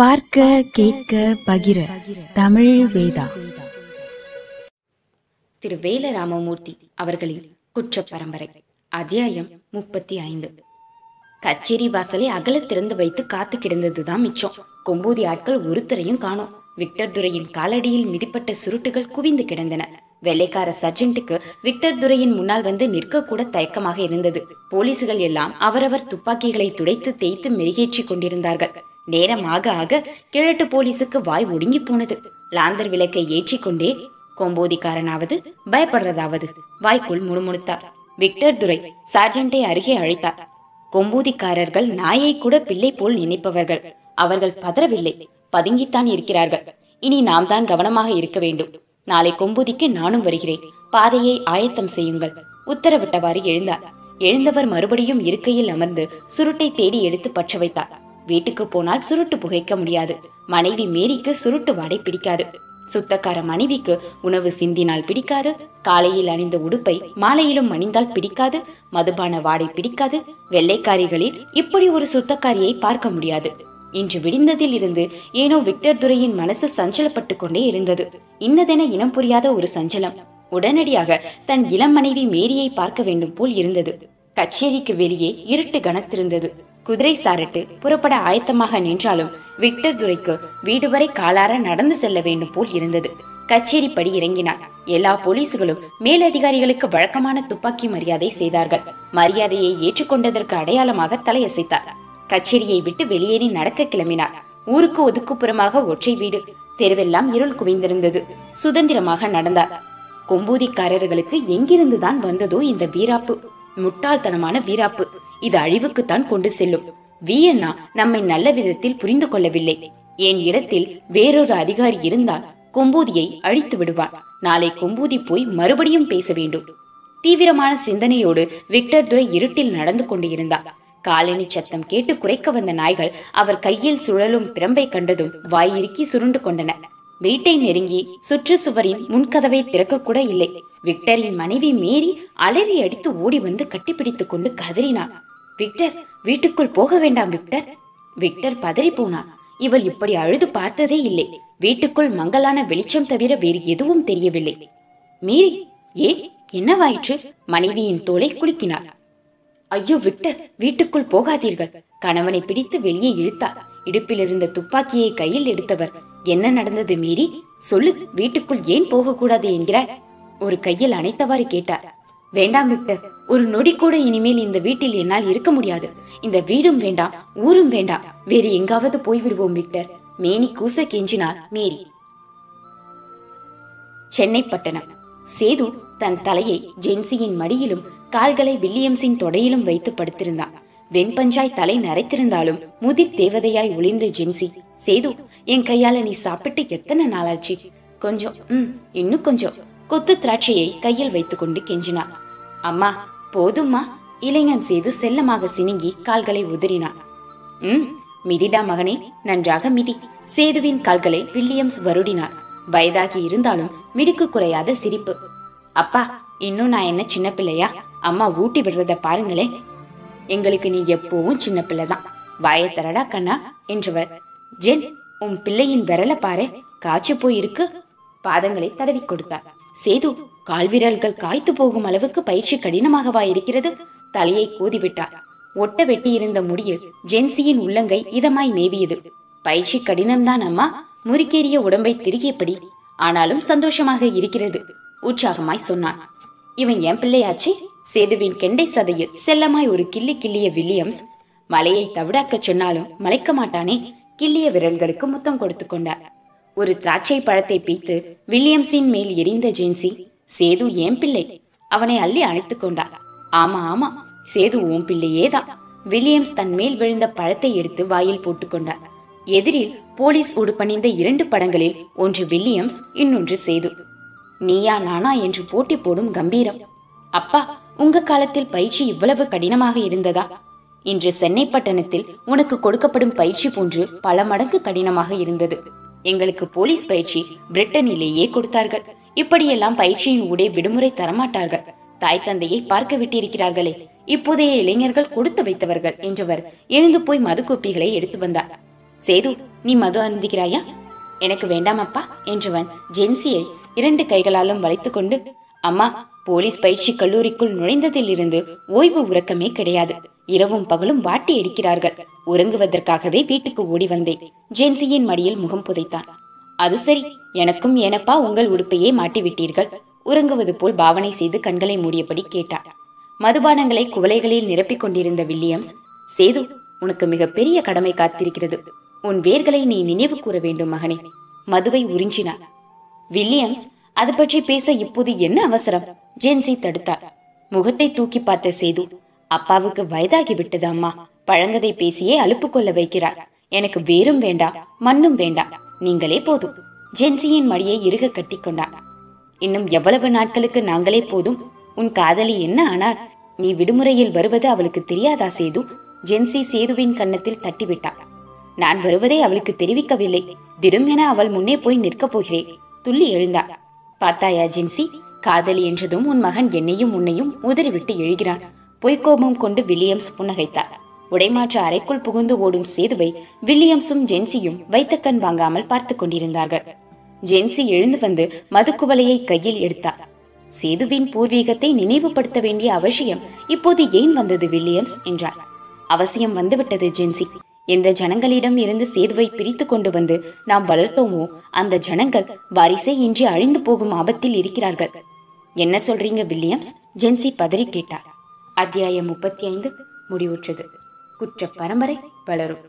பார்க்க கேட்க பகிர. தமிழ் வேதா. திரு வேல ராமமூர்த்தி அவர்களின் குற்ற பரம்பரை அத்தியாயம் முப்பத்தி ஐந்து. கச்சேரி வாசலை அகல திறந்து வைத்து காத்து கிடந்ததுதான் மிச்சம். கொம்பூதி ஆட்கள் ஒருத்தரையும் காணோம். விக்டர் துரையின் காலடியில் மிதிப்பட்ட சுருட்டுகள் குவிந்து கிடந்தன. வெள்ளைக்கார சர்ஜென்ட்டுக்கு விக்டர் துரையின் முன்னால் வந்து நிற்க கூட தயக்கமாக இருந்தது. போலீசுகள் எல்லாம் அவரவர் துப்பாக்கிகளை துடைத்து தேய்த்து மெருகேற்றி கொண்டிருந்தார்கள். நேரம் ஆக ஆக கிழட்டு போலீசுக்கு வாய் ஒடுங்கி போனது. லாந்தர் விளக்கை ஏற்றிக்கொண்டே கொம்போதிக்காரனாவது பயப்படுறதாவது வாய்க்குள் முணுமுணுத்தார். விக்டர் துரை சார்ஜென்டை அருகே அழைத்தார். கொம்பூதிக்காரர்கள் நாயை கூட பிள்ளை போல் நினைப்பவர்கள். அவர்கள் பதறவில்லை. பதுங்கித்தான் இருக்கிறார்கள். இனி நாம் தான் கவனமாக இருக்க வேண்டும். நாளை கொம்பூதிக்கு நானும் வருகிறேன். பாதையை ஆயத்தம் செய்யுங்கள். உத்தரவிட்டவாறு எழுந்தார். எழுந்தவர் மறுபடியும் இருக்கையில் அமர்ந்து சுருட்டை தேடி எடுத்து பற்ற வைத்தார். வீட்டுக்கு போனால் சுருட்டு புகைக்க முடியாது. மனைவி மேரிக்கு சுருட்டு வாடை பிடிக்காது. சுத்தக்கார மனைவிக்கு உணவு சிந்தினால் பிடிக்காது. காலையில் அணிந்த உடுப்பை மாலையிலும் அணிந்தால் பிடிக்காது. மதுபான வாடை பிடிக்காது. வெள்ளைக்காரிகளில் இப்படி ஒரு சுத்தக்காரியை பார்க்க முடியாது. இன்று விடிந்ததில் இருந்து ஏனோ விக்டர் துரையின் மனசு சஞ்சலப்பட்டு கொண்டே இருந்தது. இன்னதென இனம் புரியாத ஒரு சஞ்சலம். உடனடியாக தன் இளம் மனைவி மேரியை பார்க்க வேண்டும் போல் இருந்தது. கச்சேரிக்கு வெளியே இருட்டு கனத்திருந்தது. குதிரை சாரட்டு புறப்பட ஆயத்தமாக நின்றாலும் விக்டர் துரைக்கு வீடு வரை காலார நடந்து செல்ல வேண்டும் போல் இருந்தது. கச்சேரி படி இறங்கினார். எல்லா போலீசுகளும் மேலதிகாரிகளுக்கு வழக்கமான துப்பாக்கி மரியாதை செய்தார்கள். மரியாதையை ஏற்றுக்கொண்டதற்கு அடையாளமாக தலையசைத்தார். கச்சேரியை விட்டு வெளியேறி நடக்க கிளம்பினார். ஊருக்கு ஒதுக்குப்புறமாக ஒற்றை வீடு. தெருவெல்லாம் இருள் குவிந்திருந்தது. சுதந்திரமாக நடந்தார். கொம்பூதிக்காரர்களுக்கு எங்கிருந்துதான் வந்ததோ இந்த வீராப்பு. முட்டாள்தனமான வீராப்பு. இது அழிவுக்குத்தான் கொண்டு செல்லும். வீயண்ணா நம்மை நல்ல விதத்தில் புரிந்து கொள்ளவில்லை. என் இடத்தில் வேறொரு அதிகாரி இருந்தால் கொம்பூதியை அழித்து விடுவான். நாளை கொம்பூதி போய் மறுபடியும் பேச வேண்டும். தீவிரமான சிந்தனையோடு விக்டர் துரை இருட்டில் நடந்து கொண்டு இருந்தார் காலணி சத்தம் கேட்டு குறைக்க வந்த நாய்கள் அவர் கையில் சுழலும் பிரம்பை கண்டதும் வாயிறுக்கி சுருண்டு கொண்டன. வீட்டை நெருங்கி சுற்று சுவரின் முன்கதவை திறக்க கூட இல்லை. விக்டரின் மனைவி மேரி அலறி அடித்து ஓடி வந்து கட்டிப்பிடித்துக் கொண்டு கதறினான் விக்டர் வீட்டுக்குள் போக வேண்டாம் விக்டர். விக்டர் பதறி போனான். இவள் இப்படி அழுது பார்த்ததே இல்லை. வீட்டுக்குள் மங்கலான வெளிச்சம் தவிர வேறு எதுவும் தெரியவில்லை. மீறி ஏன்? என்னவாயிற்று? மனைவியின் தோலை குலுக்கினார் ஐயோ விக்டர் வீட்டுக்குள் போகாதீர்கள். கணவனை பிடித்து வெளியே இழுத்தார் இடுப்பில் இருந்த துப்பாக்கியை கையில் எடுத்தவர். என்ன நடந்தது மீறி? சொல்லு வீட்டுக்குள் ஏன் போகக்கூடாது? என்கிறாய் ஒரு கையில் அணைத்தவாறு கேட்டார். வேண்டாம் விக்டர் ஒரு நொடி கூட இனிமேல் இந்த வீட்டில் என்னால் இருக்க முடியாது. இந்த வீடும் வேண்டாம் ஊரும் வேண்டாம். வேறு எங்காவது போய்விடுவோம் விக்டர். மேனி கூச கெஞ்சினார் மேரி. சென்னை பட்டணம். சேது தன் தலையை ஜென்சியின் மடியிலும் கால்களை வில்லியம்ஸின் தொடையிலும் வைத்து படுத்திருந்தான். வெண்பஞ்சாய் தலை நரைத்திருந்தாலும் முதிர் தேவதையாய் ஒளிந்த ஜென்சி சேது என் கையால நீ சாப்பிட்டு எத்தனை நாளாச்சு? கொஞ்சம் ம் இன்னும் கொஞ்சம். கொத்து திராட்சையை கையில் வைத்துக்கொண்டு கெஞ்சினான். அம்மா போதும்மா. இளைஞன் சேது செல்லமாக சினுங்கி கால்களை உதறினான். ம் மிதிடா மகனே நன்றாக மிதி. சேதுவின் கால்களை வில்லியம்ஸ் வருடினார். வயதாகி இருந்தாலும் மிடுக்கு குறையாத சிரிப்பு. அப்பா இன்னும் நான் என்ன சின்ன பிள்ளையா? அம்மா ஊட்டி விடுறத பாருங்களே. எங்களுக்கு நீ எப்பவும் சின்ன பிள்ளைதான் வாயை தரடா கண்ணா என்றவர். ஜென் உன் பிள்ளையின் விரல பாரு காய்ச்சி போயிருக்கு. பாதங்களை தடவி கொடுத்தார். சேது கால்விரல்கள் காய்த்து போகும் அளவுக்கு பயிற்சி கடினமாகவா இருக்கிறது? தலையை கோதிவிட்டார். ஒட்ட வெட்டியிருந்த முடியில் ஜென்சியின் உள்ளங்கை இதமாய் மேவியது. பயிற்சி கடினம்தான் அம்மா. முறுக்கேறிய உடம்பை திருகியபடி ஆனாலும் சந்தோஷமாக இருக்கிறது உற்சாகமாய் சொன்னான். இவன் என் பிள்ளையாச்சி. சேதுவின் கெண்டை சதையில் செல்லமாய் ஒரு கிள்ளி கிள்ளிய வில்லியம்ஸ் மலையை தவிடாக்கச் சொன்னாலும் மலைக்க மாட்டானே. கிள்ளிய விரல்களுக்கு முத்தம் கொடுத்து கொண்டார். ஒரு திராட்சை பழத்தை பீத்து வில்லியம்ஸின் மேல் எரிந்த ஜென்சி சேது ஏன் பிள்ளை? அவனை அள்ளி அழைத்துக் கொண்டார் ஆமா ஆமா. சேது ஓம் பிள்ளையேதான் வில்லியம்ஸ் தன் மேல் விழுந்த பழத்தை எடுத்து வாயில் போட்டுக்கொண்டார் எதிரில் போலீஸ் உடுப்பணிந்த இரண்டு படங்களில் ஒன்று வில்லியம்ஸ் இன்னொன்று சேது. நீயா நானா என்று போட்டி போடும் கம்பீரம். அப்பா உங்க காலத்தில் பயிற்சி இவ்வளவு கடினமாக இருந்ததா? இன்று சென்னை பட்டணத்தில் உனக்கு கொடுக்கப்படும் பயிற்சி போன்று பல மடங்கு கடினமாக இருந்தது. எங்களுக்கு போலீஸ் பயிற்சி பிரிட்டனிலேயே கொடுத்தார்கள். இப்படியெல்லாம் பயிற்சியின் ஊடே விடுமுறை தரமாட்டார்கள். தாய் தந்தையை பார்க்க விட்டிருக்கிறார்களே. இப்போதைய இளைஞர்கள் கொடுத்து வைத்தவர்கள் என்றவர் எழுந்து போய் மதுக்குப்பிகளை எடுத்து வந்தார். சேது நீ மது அருந்துகிறாயா எனக்கு வேண்டாம் அப்பா என்றவன் ஜென்சியை இரண்டு கைகளாலும் வளைத்துக்கொண்டு அம்மா போலீஸ் பயிற்சி கல்லூரிக்குள் நுழைந்ததிலிருந்து ஓய்வு உறக்கமே கிடையாது. இரவும் பகலும் வாட்டி அடிக்கிறார்கள். உறங்குவதற்காகவே வீட்டுக்கு ஓடி வந்தேன். ஜென்சியின் மடியில் முகம் புதைத்தான். அது சரி. எனக்கும் ஏனப்பா உங்கள் உடுப்பையே மாட்டிவிட்டீர்கள். உறங்குவது போல் பாவனை செய்து கண்களை மூடியபடி கேட்டார். மதுபானங்களை குவளைகளில் நிரப்பிக் கொண்டிருந்த வில்லியம்ஸ் சேது உனக்கு மிகப்பெரிய கடமை காத்திருக்கிறது. உன் வேர்களை நீ நினைவு கூற வேண்டும் மகனே. மதுவை உறிஞ்சினார். வில்லியம்ஸ் அது பற்றி பேச இப்போது என்ன அவசரம்? ஜேன்சி தடுத்தார். முகத்தை தூக்கி பார்த்த சேது அப்பாவுக்கு வயதாகி விட்டது அம்மா. பழங்கதை பேசியே அலுப்பு கொள்ள வைக்கிறார். எனக்கு வேரும் வேண்டாம் மண்ணும் வேண்டாம் நீங்களே போதும். ஜென்சியின் மடியை இறுக கட்டிக்கொண்டான் இன்னும் எவ்வளவு நாட்களுக்கு நாங்களே போதும்? உன் காதலி என்ன ஆனால் நீ விடுமுறையில் வருவது அவளுக்கு தெரியாதா சேது? ஜென்சி சேதுவின் கன்னத்தில் தட்டிவிட்டாள் நான் வருவதை அவளுக்கு தெரிவிக்கவில்லை. திடும் என அவள் முன்னே போய் நிற்கப் போகிறேன். துள்ளி எழுந்தாள் பார்த்தாயா ஜென்சி காதலி என்றதும் உன் மகன் என்னையும் உன்னையும் உதறிவிட்டு எழுகிறான். பொய்க்கோபம் கொண்டு வில்லியம்ஸ் புன்னகைத்தார் உடைமாற்ற அறைக்குள் புகுந்து ஓடும் சேதுவை வில்லியம்ஸும் ஜென்சியும் வைத்த கண் வாங்காமல் பார்த்து கொண்டிருந்தார்கள். ஜென்சி எழுந்து வந்து மதுக்குவலையை கையில் எடுத்தார். சேதுவின் பூர்வீகத்தை நினைவுபடுத்த வேண்டிய அவசியம் இப்போது ஏன் வந்தது வில்லியம்ஸ்? என்றார். அவசியம் வந்துவிட்டது ஜென்சி. எந்த ஜனங்களிடம் இருந்து சேதுவை பிரித்து கொண்டு வந்து நாம் வளர்த்தோமோ அந்த ஜனங்கள் வாரிசை இன்றி அழிந்து போகும் ஆபத்தில் இருக்கிறார்கள். என்ன சொல்றீங்க வில்லியம்ஸ்? ஜென்சி பதறி கேட்டார். அத்தியாயம் முப்பத்தி ஐந்து முடிவுற்றது. குற்ற பரம்பரை வளரும்.